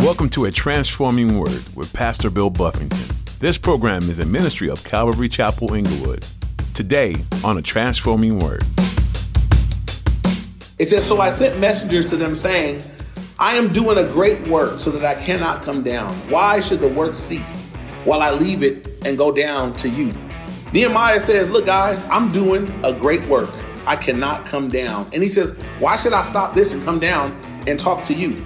Welcome to A Transforming Word with Pastor Bill Buffington. This program is a ministry of Calvary Chapel Inglewood. Today on A Transforming Word. It says, So I sent messengers to them saying, I am doing a great work so that I cannot come down. Why should the work cease while I leave it and go down to you? Nehemiah says, Look, guys, I'm doing a great work. I cannot come down. And he says, Why should I stop this and come down and talk to you?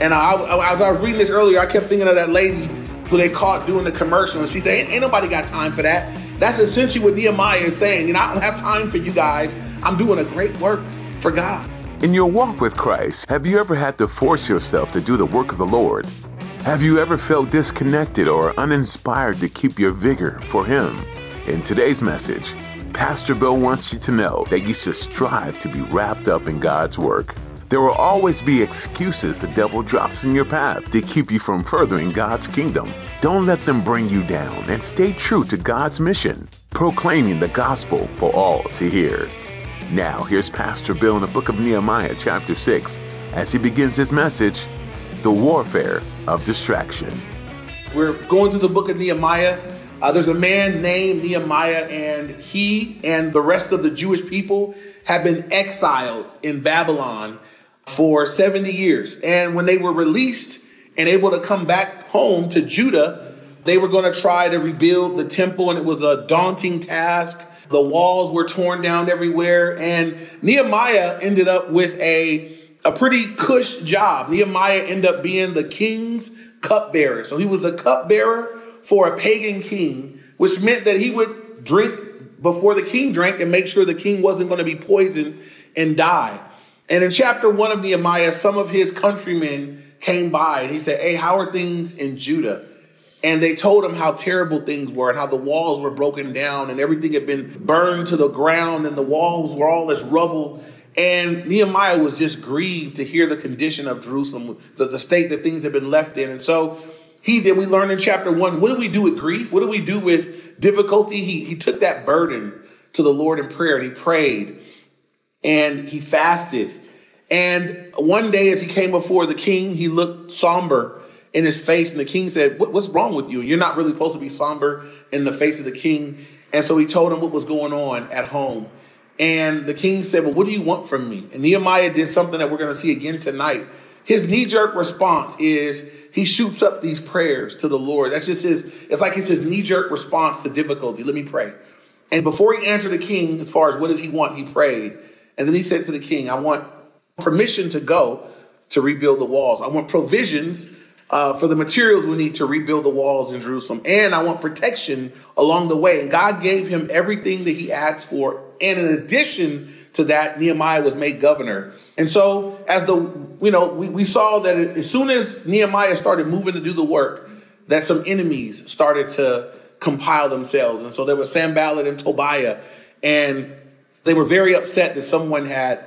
And I, as I was reading this earlier, I kept thinking of that lady who they caught doing the commercial, and she said, ain't, ain't nobody got time for that. That's essentially what Nehemiah is saying. You know, I don't have time for you guys. I'm doing a great work for God. In your walk with Christ, have you ever had to force yourself to do the work of the Lord? Have you ever felt disconnected or uninspired to keep your vigor for Him? In today's message, Pastor Bill wants you to know that you should strive to be wrapped up in God's work. There will always be excuses the devil drops in your path to keep you from furthering God's kingdom. Don't let them bring you down and stay true to God's mission, proclaiming the gospel for all to hear. Now, here's Pastor Bill in the book of Nehemiah, chapter 6, as he begins his message The Warfare of Distraction. We're going through the book of Nehemiah. Uh, there's a man named Nehemiah, and he and the rest of the Jewish people have been exiled in Babylon for 70 years. And when they were released and able to come back home to Judah, they were going to try to rebuild the temple, and it was a daunting task. The walls were torn down everywhere, and Nehemiah ended up with a, a pretty cush job. Nehemiah ended up being the king's cupbearer. So he was a cupbearer for a pagan king, which meant that he would drink before the king drank and make sure the king wasn't going to be poisoned and die. And in chapter one of Nehemiah, some of his countrymen came by and he said, Hey, how are things in Judah? And they told him how terrible things were and how the walls were broken down and everything had been burned to the ground and the walls were all as rubble. And Nehemiah was just grieved to hear the condition of Jerusalem, the, the state that things had been left in. And so he did, we learned in chapter one, what do we do with grief? What do we do with difficulty? He, he took that burden to the Lord in prayer and he prayed and he fasted. And one day, as he came before the king, he looked somber in his face, and the king said, What's wrong with you? You're not really supposed to be somber in the face of the king. And so he told him what was going on at home. And the king said, Well, what do you want from me? And Nehemiah did something that we're going to see again tonight. His knee jerk response is he shoots up these prayers to the Lord. That's just his, it's like it's his knee jerk response to difficulty. Let me pray. And before he answered the king, as far as what does he want, he prayed. And then he said to the king, I want permission to go to rebuild the walls. I want provisions uh, for the materials we need to rebuild the walls in Jerusalem. And I want protection along the way. And God gave him everything that he asked for. And in addition to that, Nehemiah was made governor. And so, as the, you know, we, we saw that as soon as Nehemiah started moving to do the work, that some enemies started to compile themselves. And so there was Sanballat and Tobiah. And they were very upset that someone had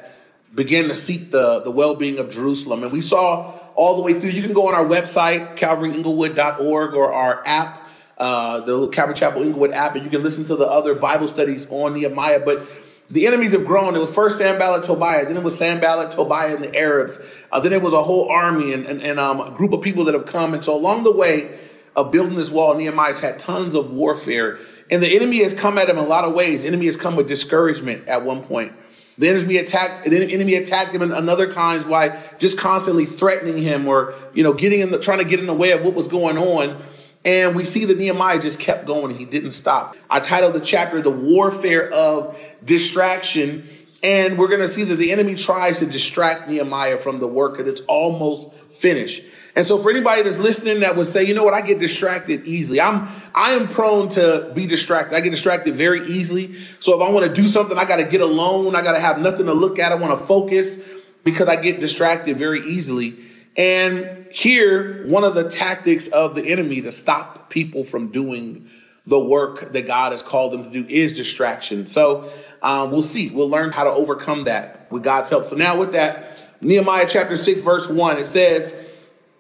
began to seek the, the well-being of Jerusalem. And we saw all the way through. You can go on our website, calvaryinglewood.org, or our app, uh, the Calvary Chapel Inglewood app, and you can listen to the other Bible studies on Nehemiah. But the enemies have grown. It was first Sanballat, Tobiah, then it was Sanballat, Tobiah, and the Arabs. Uh, then it was a whole army and, and, and um, a group of people that have come. And so along the way of building this wall, Nehemiah's had tons of warfare. And the enemy has come at him in a lot of ways. The enemy has come with discouragement at one point. The enemy attacked, the enemy attacked him in another times by just constantly threatening him or, you know, getting in the, trying to get in the way of what was going on. And we see that Nehemiah just kept going. He didn't stop. I titled the chapter, The Warfare of Distraction. And we're going to see that the enemy tries to distract Nehemiah from the work that it's almost finished. And so for anybody that's listening that would say, you know what, I get distracted easily. I'm I am prone to be distracted. I get distracted very easily. So if I want to do something, I got to get alone. I got to have nothing to look at. I want to focus because I get distracted very easily. And here, one of the tactics of the enemy to stop people from doing the work that God has called them to do is distraction. So um, we'll see. We'll learn how to overcome that with God's help. So now with that, Nehemiah chapter 6, verse 1, it says,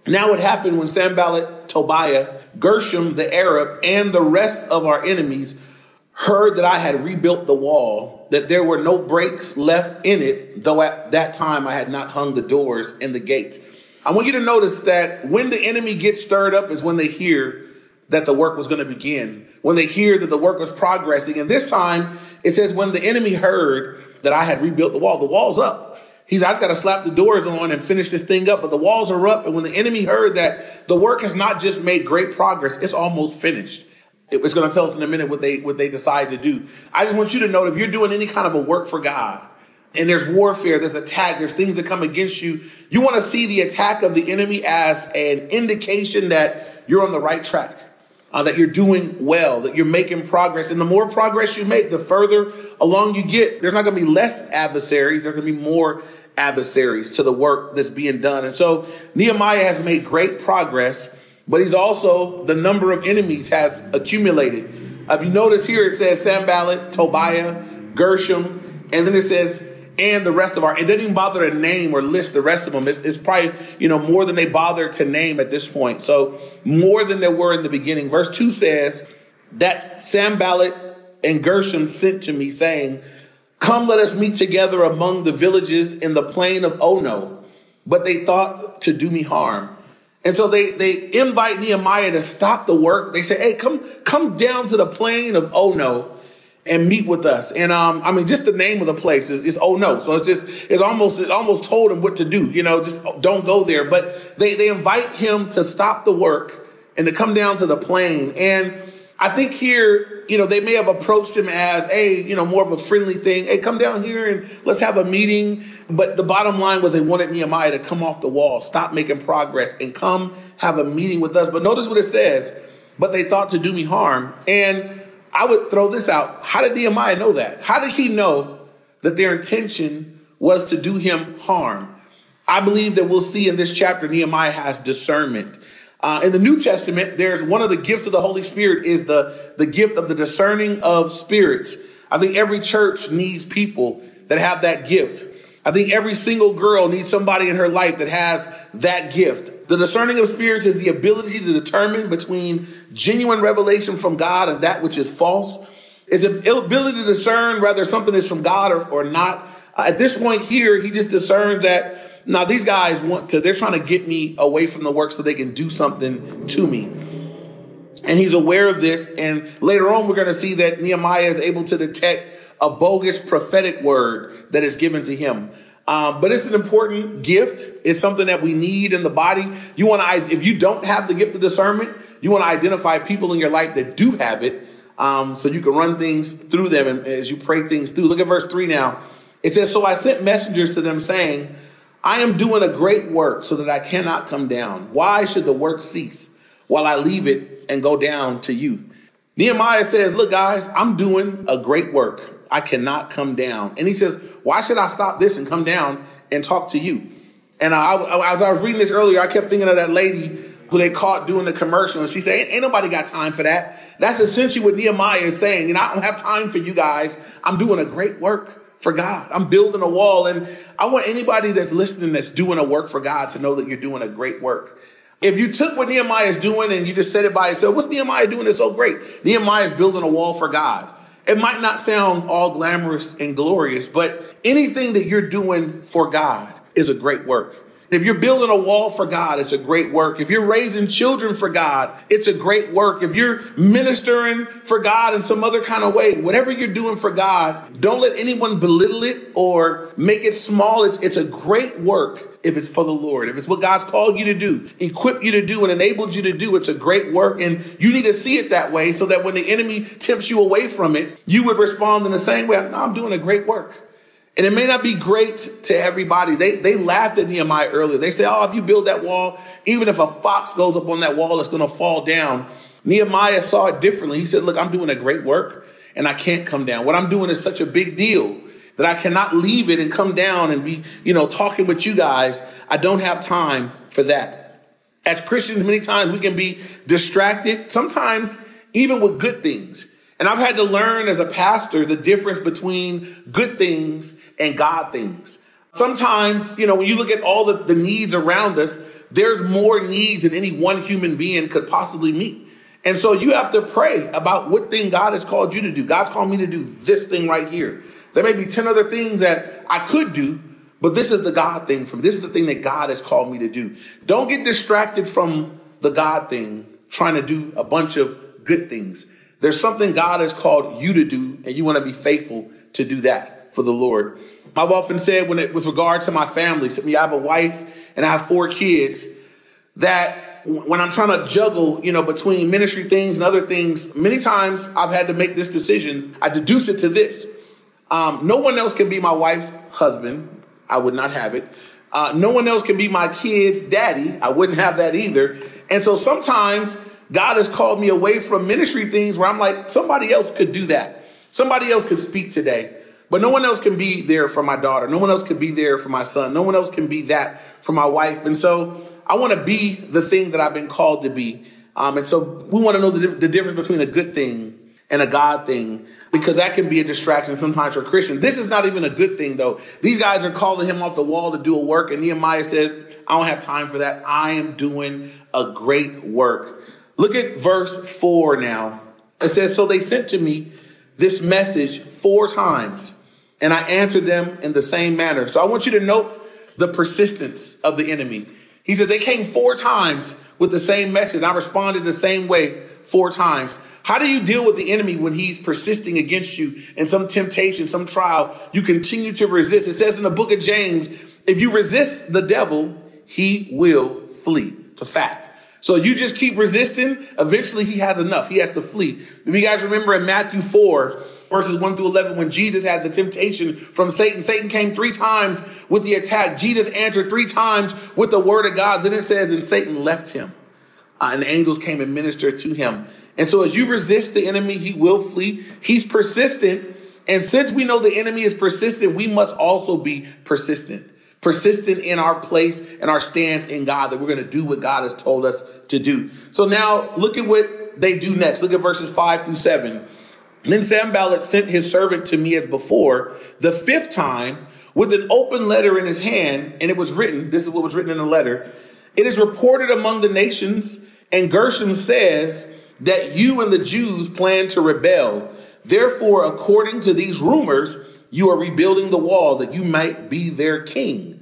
now it happened when Sanballat, Tobiah, Geshem the Arab, and the rest of our enemies heard that I had rebuilt the wall, that there were no breaks left in it, though at that time I had not hung the doors and the gates. I want you to notice that when the enemy gets stirred up is when they hear that the work was going to begin, when they hear that the work was progressing. And this time it says, when the enemy heard that I had rebuilt the wall, the wall's up. He's, I just got to slap the doors on and finish this thing up, but the walls are up. And when the enemy heard that the work has not just made great progress, it's almost finished. It's going to tell us in a minute what they what they decide to do. I just want you to know if you're doing any kind of a work for God, and there's warfare, there's attack, there's things that come against you, you want to see the attack of the enemy as an indication that you're on the right track, uh, that you're doing well, that you're making progress. And the more progress you make, the further along you get. There's not going to be less adversaries, there's going to be more adversaries to the work that's being done. And so Nehemiah has made great progress but he's also, the number of enemies has accumulated. If you notice here, it says Sanballat, Tobiah, Geshem, and then it says, and the rest of our, it doesn't even bother to name or list the rest of them. It's, it's probably, you know, more than they bothered to name at this point. So more than there were in the beginning. Verse 2 says, that Sanballat and Geshem sent to me saying, Come, let us meet together among the villages in the plain of Ono. But they thought to do me harm. And so they, they invite Nehemiah to stop the work. They say, hey, come, come down to the plain of Ono and meet with us. And um, I mean, just the name of the place is, is oh no. So it's just it's almost it almost told him what to do. You know, just don't go there. But they they invite him to stop the work and to come down to the plain. And I think here, you know, they may have approached him as a, you know, more of a friendly thing. Hey, come down here and let's have a meeting. But the bottom line was they wanted Nehemiah to come off the wall, stop making progress, and come have a meeting with us. But notice what it says. But they thought to do me harm. And I would throw this out. How did Nehemiah know that? How did he know that their intention was to do him harm? I believe that we'll see in this chapter, Nehemiah has discernment. Uh, in the New Testament, there's one of the gifts of the Holy Spirit is the, the gift of the discerning of spirits. I think every church needs people that have that gift. I think every single girl needs somebody in her life that has that gift. The discerning of spirits is the ability to determine between genuine revelation from God and that which is false. Is the ability to discern whether something is from God or, or not. Uh, at this point here, he just discerns that now, these guys want to, they're trying to get me away from the work so they can do something to me. And he's aware of this. And later on, we're going to see that Nehemiah is able to detect a bogus prophetic word that is given to him. Um, but it's an important gift. It's something that we need in the body. You want to, if you don't have the gift of discernment, you want to identify people in your life that do have it, um, so you can run things through them and as you pray things through. Look at verse three now. It says, "So I sent messengers to them, saying." I am doing a great work so that I cannot come down. Why should the work cease while I leave it and go down to you? Nehemiah says, Look, guys, I'm doing a great work. I cannot come down. And he says, Why should I stop this and come down and talk to you? And I, as I was reading this earlier, I kept thinking of that lady who they caught doing the commercial. And she said, Ain't, ain't nobody got time for that. That's essentially what Nehemiah is saying. You know, I don't have time for you guys. I'm doing a great work for God. I'm building a wall. And I want anybody that's listening that's doing a work for God to know that you're doing a great work. If you took what Nehemiah is doing and you just said it by yourself, what's Nehemiah doing that's so great? Nehemiah is building a wall for God. It might not sound all glamorous and glorious, but anything that you're doing for God is a great work. If you're building a wall for God, it's a great work. If you're raising children for God, it's a great work. If you're ministering for God in some other kind of way, whatever you're doing for God, don't let anyone belittle it or make it small. It's, it's a great work if it's for the Lord. If it's what God's called you to do, equipped you to do, and enabled you to do, it's a great work. And you need to see it that way so that when the enemy tempts you away from it, you would respond in the same way. No, I'm doing a great work. And it may not be great to everybody. They, they laughed at Nehemiah earlier. They say, oh, if you build that wall, even if a fox goes up on that wall, it's going to fall down. Nehemiah saw it differently. He said, look, I'm doing a great work and I can't come down. What I'm doing is such a big deal that I cannot leave it and come down and be, you know, talking with you guys. I don't have time for that. As Christians, many times we can be distracted, sometimes even with good things. And I've had to learn as a pastor the difference between good things and God things. Sometimes, you know, when you look at all the, the needs around us, there's more needs than any one human being could possibly meet. And so you have to pray about what thing God has called you to do. God's called me to do this thing right here. There may be 10 other things that I could do, But this is the God thing for me. This is the thing that God has called me to do. Don't get distracted from the God thing, trying to do a bunch of good things. There's something God has called you to do, and you want to be faithful to do that for the Lord. I've often said when it with regard to my family, I have a wife and I have four kids, that when I'm trying to juggle, you know, between ministry things and other things, many times I've had to make this decision. I deduce it to this. Um, no one else can be my wife's husband. I would not have it. Uh, no one else can be my kid's daddy. I wouldn't have that either. And so sometimes God has called me away from ministry things where I'm like, somebody else could do that. Somebody else could speak today. But no one else can be there for my daughter. No one else could be there for my son. No one else can be that for my wife. And so I want to be the thing that I've been called to be. Um, and so we want to know the, the difference between a good thing and a God thing because that can be a distraction sometimes for Christians. This is not even a good thing though. These guys are calling him off the wall to do a work, and Nehemiah said, I don't have time for that. I am doing a great work. Look at verse 4 now. It says, So they sent to me this message four times, and I answered them in the same manner. So I want you to note the persistence of the enemy. He said, They came four times with the same message. I responded the same way four times. How do you deal with the enemy when he's persisting against you in some temptation, some trial? You continue to resist. It says in the book of James, if you resist the devil, he will flee. It's a fact. So you just keep resisting, eventually he has enough. He has to flee. If you guys remember in Matthew 4, verses 1 through 11, when Jesus had the temptation from Satan, Satan came three times with the attack. Jesus answered three times with the word of God. Then it says, and Satan left him. Uh, and angels came and ministered to him. And so as you resist the enemy, he will flee. He's persistent. And since we know the enemy is persistent, we must also be persistent. Persistent in our place and our stance in God that we're going to do what God has told us to do. So now look at what they do next. Look at verses five through seven. Then Sanballat sent his servant to me as before, the fifth time, with an open letter in his hand, and it was written, this is what was written in the letter. It is reported among the nations, and Geshem says, that you and the Jews plan to rebel. Therefore, according to these rumors, you are rebuilding the wall that you might be their king.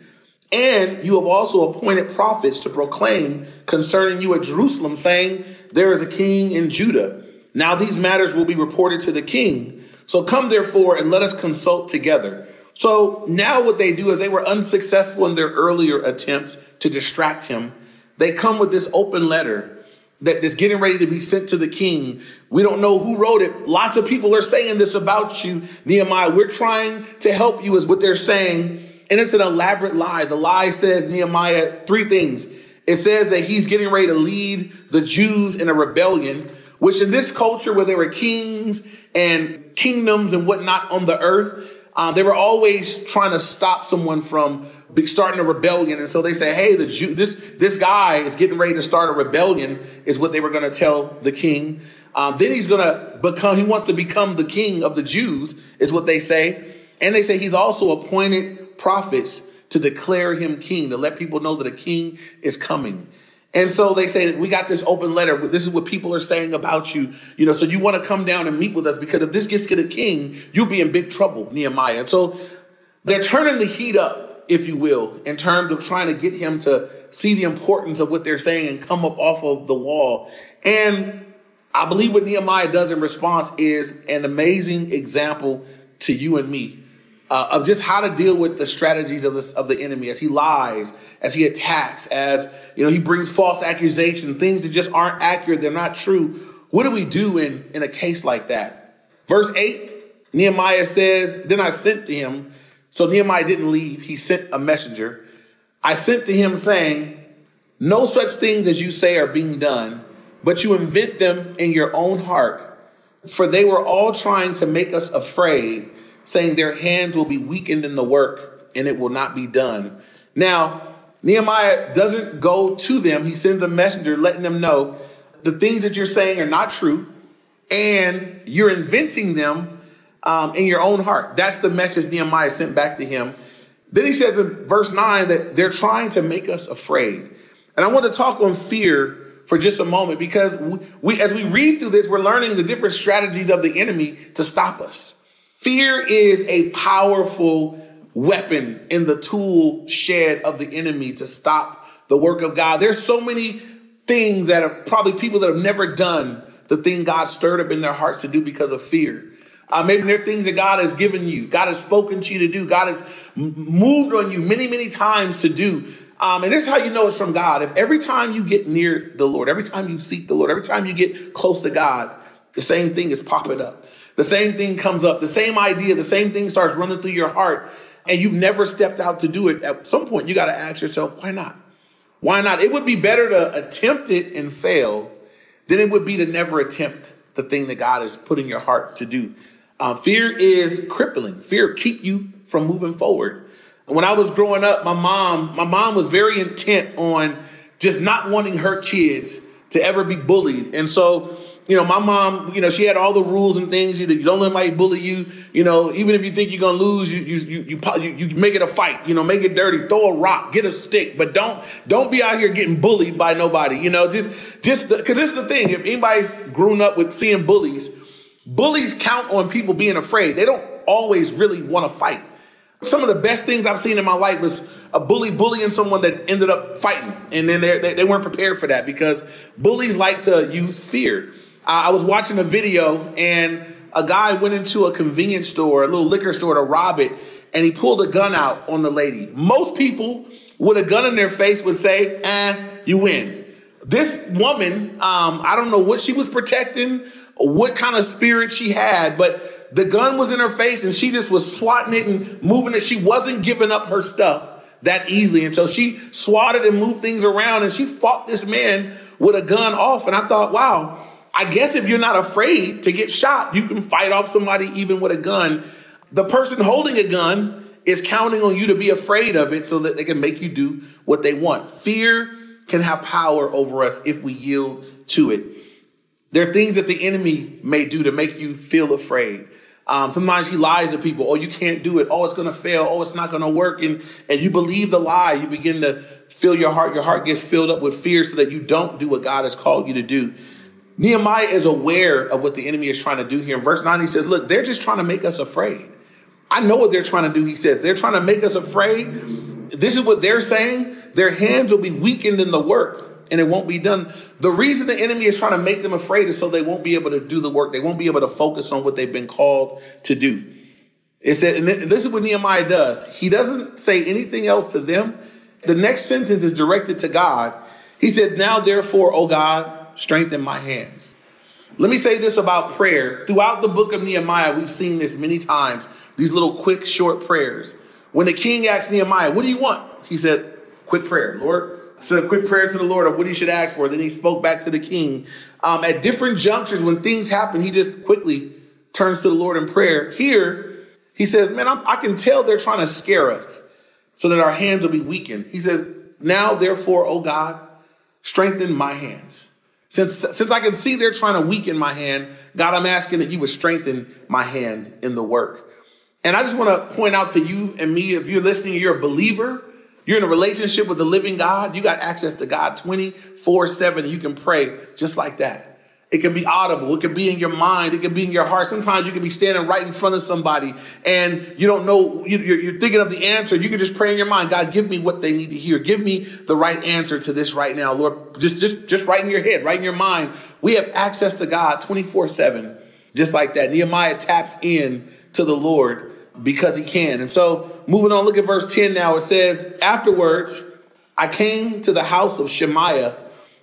And you have also appointed prophets to proclaim concerning you at Jerusalem, saying, There is a king in Judah. Now these matters will be reported to the king. So come therefore and let us consult together. So now what they do is they were unsuccessful in their earlier attempts to distract him. They come with this open letter that is getting ready to be sent to the king. We don't know who wrote it. Lots of people are saying this about you, Nehemiah. We're trying to help you, is what they're saying. And it's an elaborate lie. The lie says, Nehemiah, three things. It says that he's getting ready to lead the Jews in a rebellion, which in this culture where there were kings and kingdoms and whatnot on the earth, uh, they were always trying to stop someone from starting a rebellion. And so they say, hey, the Jew, this, this guy is getting ready to start a rebellion is what they were going to tell the king. Um, then he's going to become, he wants to become the king of the Jews is what they say. And they say he's also appointed prophets to declare him king, to let people know that a king is coming. And so they say, we got this open letter. This is what people are saying about you. You know, so you want to come down and meet with us because if this gets to the king, you'll be in big trouble, Nehemiah. And so they're turning the heat up if you will, in terms of trying to get him to see the importance of what they're saying and come up off of the wall. And I believe what Nehemiah does in response is an amazing example to you and me uh, of just how to deal with the strategies of the, of the enemy as he lies, as he attacks, as you know he brings false accusations, things that just aren't accurate, they're not true. What do we do in in a case like that? Verse eight, Nehemiah says, "Then I sent to him." So Nehemiah didn't leave. He sent a messenger. I sent to him saying, No such things as you say are being done, but you invent them in your own heart. For they were all trying to make us afraid, saying their hands will be weakened in the work and it will not be done. Now, Nehemiah doesn't go to them. He sends a messenger letting them know the things that you're saying are not true and you're inventing them um, in your own heart. That's the message Nehemiah sent back to him. Then he says in verse 9 that they're trying to make us afraid. And I want to talk on fear for just a moment because we, we, as we read through this, we're learning the different strategies of the enemy to stop us. Fear is a powerful weapon in the tool shed of the enemy to stop the work of God. There's so many things that are probably people that have never done the thing God stirred up in their hearts to do because of fear. Uh, maybe there are things that God has given you, God has spoken to you to do, God has moved on you many, many times to do. Um, and this is how you know it's from God. If every time you get near the Lord, every time you seek the Lord, every time you get close to God, the same thing is popping up. The same thing comes up. The same idea, the same thing starts running through your heart, and you've never stepped out to do it. At some point, you got to ask yourself, why not? Why not? It would be better to attempt it and fail than it would be to never attempt the thing that God has put in your heart to do. Uh, fear is crippling. Fear keep you from moving forward. When I was growing up, my mom, my mom was very intent on just not wanting her kids to ever be bullied. And so you know, my mom, you know, she had all the rules and things. You, you don't let anybody bully you. You know, even if you think you're gonna lose, you you you you, you make it a fight. You know, make it dirty. Throw a rock, get a stick, but don't don't be out here getting bullied by nobody. You know, just just because this is the thing. If anybody's grown up with seeing bullies, bullies count on people being afraid. They don't always really want to fight. Some of the best things I've seen in my life was a bully bullying someone that ended up fighting, and then they they weren't prepared for that because bullies like to use fear. I was watching a video and a guy went into a convenience store, a little liquor store to rob it, and he pulled a gun out on the lady. Most people with a gun in their face would say, eh, you win. This woman, um, I don't know what she was protecting, what kind of spirit she had, but the gun was in her face and she just was swatting it and moving it. She wasn't giving up her stuff that easily. And so she swatted and moved things around and she fought this man with a gun off. And I thought, wow, I guess if you're not afraid to get shot, you can fight off somebody even with a gun. The person holding a gun is counting on you to be afraid of it so that they can make you do what they want. Fear can have power over us if we yield to it. There are things that the enemy may do to make you feel afraid. Um, sometimes he lies to people. Oh, you can't do it. Oh, it's going to fail. Oh, it's not going to work. And, and you believe the lie. You begin to fill your heart. Your heart gets filled up with fear so that you don't do what God has called you to do. Nehemiah is aware of what the enemy is trying to do here. In verse 9, he says, Look, they're just trying to make us afraid. I know what they're trying to do. He says, They're trying to make us afraid. This is what they're saying. Their hands will be weakened in the work and it won't be done. The reason the enemy is trying to make them afraid is so they won't be able to do the work. They won't be able to focus on what they've been called to do. It said, and this is what Nehemiah does. He doesn't say anything else to them. The next sentence is directed to God. He said, Now therefore, O God, strengthen my hands. Let me say this about prayer. Throughout the book of Nehemiah, we've seen this many times, these little quick, short prayers. When the king asked Nehemiah, What do you want? He said, Quick prayer, Lord. Said a quick prayer to the Lord of what he should ask for. Then he spoke back to the king. Um, at different junctures, when things happen, he just quickly turns to the Lord in prayer. Here, he says, Man, I'm, I can tell they're trying to scare us so that our hands will be weakened. He says, Now, therefore, O God, strengthen my hands. Since, since I can see they're trying to weaken my hand, God, I'm asking that you would strengthen my hand in the work. And I just want to point out to you and me, if you're listening, you're a believer, you're in a relationship with the living God, you got access to God 24 7. You can pray just like that. It can be audible. It can be in your mind. It can be in your heart. Sometimes you can be standing right in front of somebody and you don't know, you're thinking of the answer. You can just pray in your mind, God, give me what they need to hear. Give me the right answer to this right now. Lord, just, just, just right in your head, right in your mind. We have access to God 24 seven, just like that. Nehemiah taps in to the Lord because he can. And so moving on, look at verse 10 now. It says, afterwards, I came to the house of Shemaiah,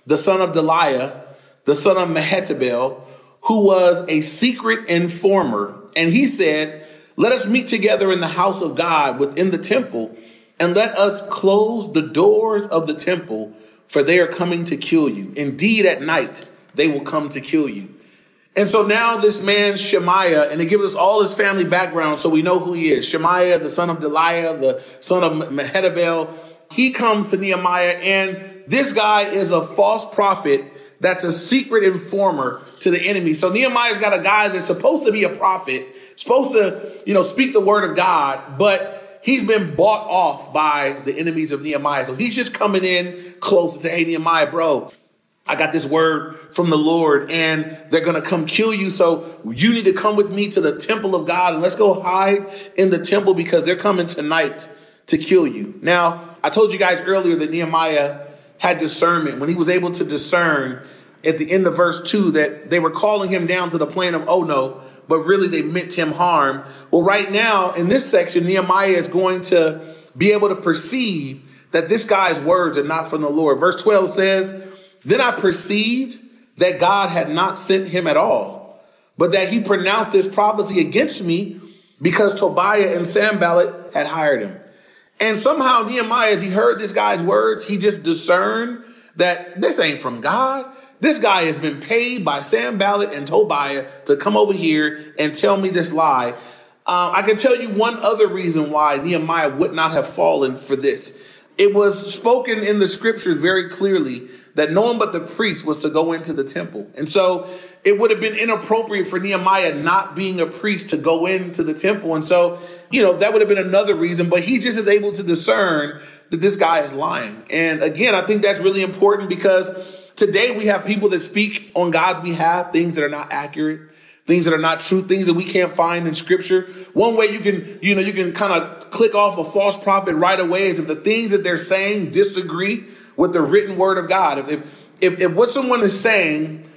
the son of Delaiah, the son of Mehetabel, who was a secret informer. And he said, Let us meet together in the house of God within the temple, and let us close the doors of the temple, for they are coming to kill you. Indeed, at night they will come to kill you. And so now this man, Shemaiah, and it gives us all his family background so we know who he is. Shemaiah, the son of Delaiah, the son of Mehetabel, he comes to Nehemiah, and this guy is a false prophet that's a secret informer to the enemy. So Nehemiah's got a guy that's supposed to be a prophet, supposed to, you know, speak the word of God, but he's been bought off by the enemies of Nehemiah. So he's just coming in close and say, Hey, Nehemiah, bro, I got this word from the Lord and they're going to come kill you. So you need to come with me to the temple of God and let's go hide in the temple because they're coming tonight to kill you. Now, I told you guys earlier that Nehemiah had discernment when he was able to discern at the end of verse two that they were calling him down to the plan of oh, Ono, but really they meant him harm. Well, right now in this section, Nehemiah is going to be able to perceive that this guy's words are not from the Lord. Verse 12 says, Then I perceived that God had not sent him at all, but that he pronounced this prophecy against me because Tobiah and Sanballat had hired him. And somehow Nehemiah, as he heard this guy's words, he just discerned that this ain't from God. This guy has been paid by Sanballat and Tobiah to come over here and tell me this lie. Um, I can tell you one other reason why Nehemiah would not have fallen for this. It was spoken in the scriptures very clearly that no one but the priest was to go into the temple. And so it would have been inappropriate for Nehemiah not being a priest to go into the temple. And so, you know, that would have been another reason, but he just is able to discern that this guy is lying. And again, I think that's really important because Today we have people that speak on God's behalf, things that are not accurate, things that are not true, things that we can't find in scripture. One way you can, you know, you can kind of click off a false prophet right away is if the things that they're saying disagree with the written word of God. If, if, if what someone is saying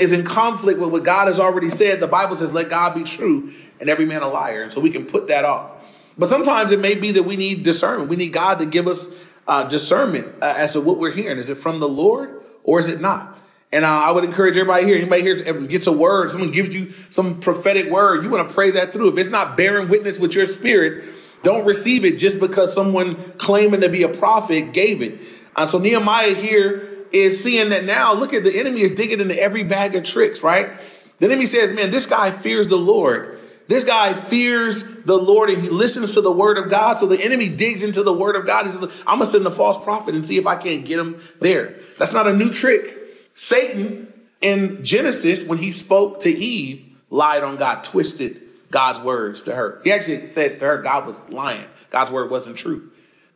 is in conflict with what God has already said, the Bible says, let God be true and every man a liar. And so we can put that off. But sometimes it may be that we need discernment. We need God to give us uh, discernment uh, as to what we're hearing. Is it from the Lord? or is it not? And uh, I would encourage everybody here, anybody here gets a word, someone gives you some prophetic word, you want to pray that through. If it's not bearing witness with your spirit, don't receive it just because someone claiming to be a prophet gave it. Uh, so Nehemiah here is seeing that now, look at the enemy is digging into every bag of tricks, right? The enemy says, man, this guy fears the Lord. This guy fears the Lord and he listens to the word of God. So the enemy digs into the word of God. He says, I'm going to send a false prophet and see if I can't get him there. That's not a new trick. Satan in Genesis, when he spoke to Eve, lied on God, twisted God's words to her. He actually said to her, God was lying. God's word wasn't true.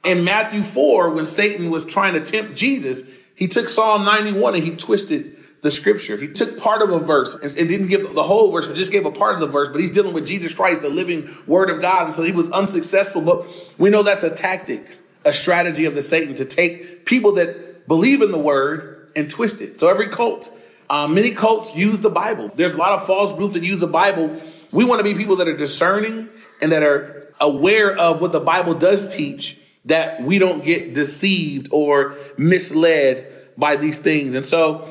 In Matthew 4, when Satan was trying to tempt Jesus, he took Psalm 91 and he twisted the scripture. He took part of a verse and didn't give the whole verse, but just gave a part of the verse. But he's dealing with Jesus Christ, the living word of God. And so he was unsuccessful. But we know that's a tactic, a strategy of the Satan to take people that believe in the word and twist it. So every cult, uh, many cults use the Bible. There's a lot of false groups that use the Bible. We want to be people that are discerning and that are aware of what the Bible does teach that we don't get deceived or misled by these things. And so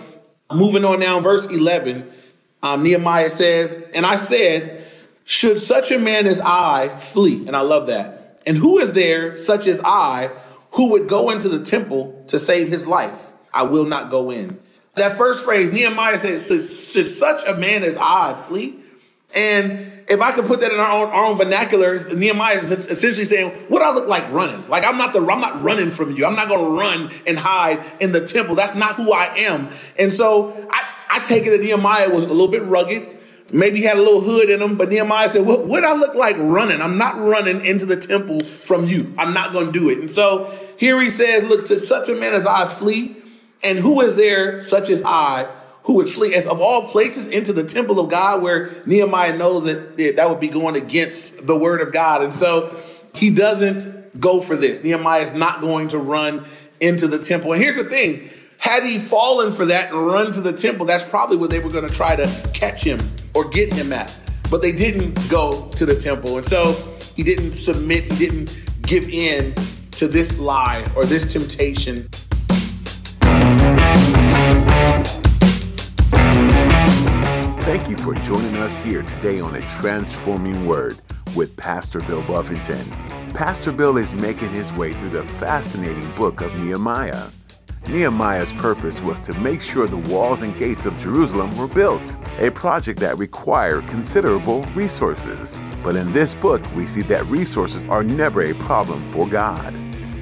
Moving on now, verse 11, um, Nehemiah says, And I said, Should such a man as I flee? And I love that. And who is there, such as I, who would go into the temple to save his life? I will not go in. That first phrase, Nehemiah says, Should such a man as I flee? And if I could put that in our own, our own vernacular, Nehemiah is essentially saying, "What I look like running? Like I'm not the I'm not running from you. I'm not going to run and hide in the temple. That's not who I am." And so I, I take it that Nehemiah was a little bit rugged. Maybe he had a little hood in him, but Nehemiah said, "What would I look like running? I'm not running into the temple from you. I'm not going to do it." And so here he says, "Look, to such a man as I flee, and who is there such as I?" Who would flee as of all places into the temple of God where Nehemiah knows that that would be going against the word of God. And so he doesn't go for this. Nehemiah is not going to run into the temple. And here's the thing. Had he fallen for that and run to the temple, that's probably what they were going to try to catch him or get him at. But they didn't go to the temple. And so he didn't submit, he didn't give in to this lie or this temptation. Thank you for joining us here today on A Transforming Word with Pastor Bill Buffington. Pastor Bill is making his way through the fascinating book of Nehemiah. Nehemiah's purpose was to make sure the walls and gates of Jerusalem were built, a project that required considerable resources. But in this book, we see that resources are never a problem for God.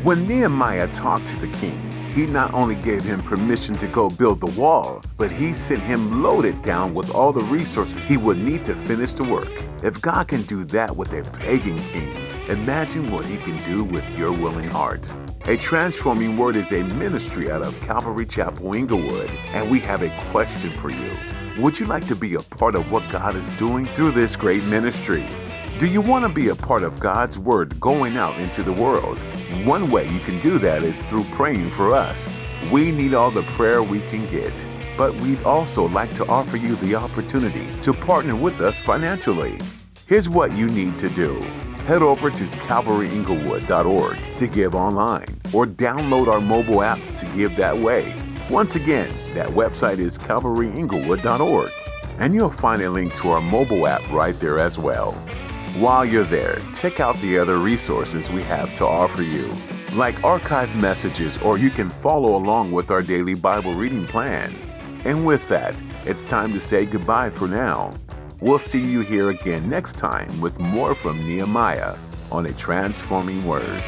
When Nehemiah talked to the king, he not only gave him permission to go build the wall, but he sent him loaded down with all the resources he would need to finish the work. If God can do that with a pagan king, imagine what he can do with your willing heart. A Transforming Word is a ministry out of Calvary Chapel Inglewood, and we have a question for you. Would you like to be a part of what God is doing through this great ministry? Do you want to be a part of God's Word going out into the world? One way you can do that is through praying for us. We need all the prayer we can get, but we'd also like to offer you the opportunity to partner with us financially. Here's what you need to do. Head over to calvaryinglewood.org to give online or download our mobile app to give that way. Once again, that website is calvaryinglewood.org and you'll find a link to our mobile app right there as well. While you're there, check out the other resources we have to offer you, like archived messages, or you can follow along with our daily Bible reading plan. And with that, it's time to say goodbye for now. We'll see you here again next time with more from Nehemiah on a transforming word.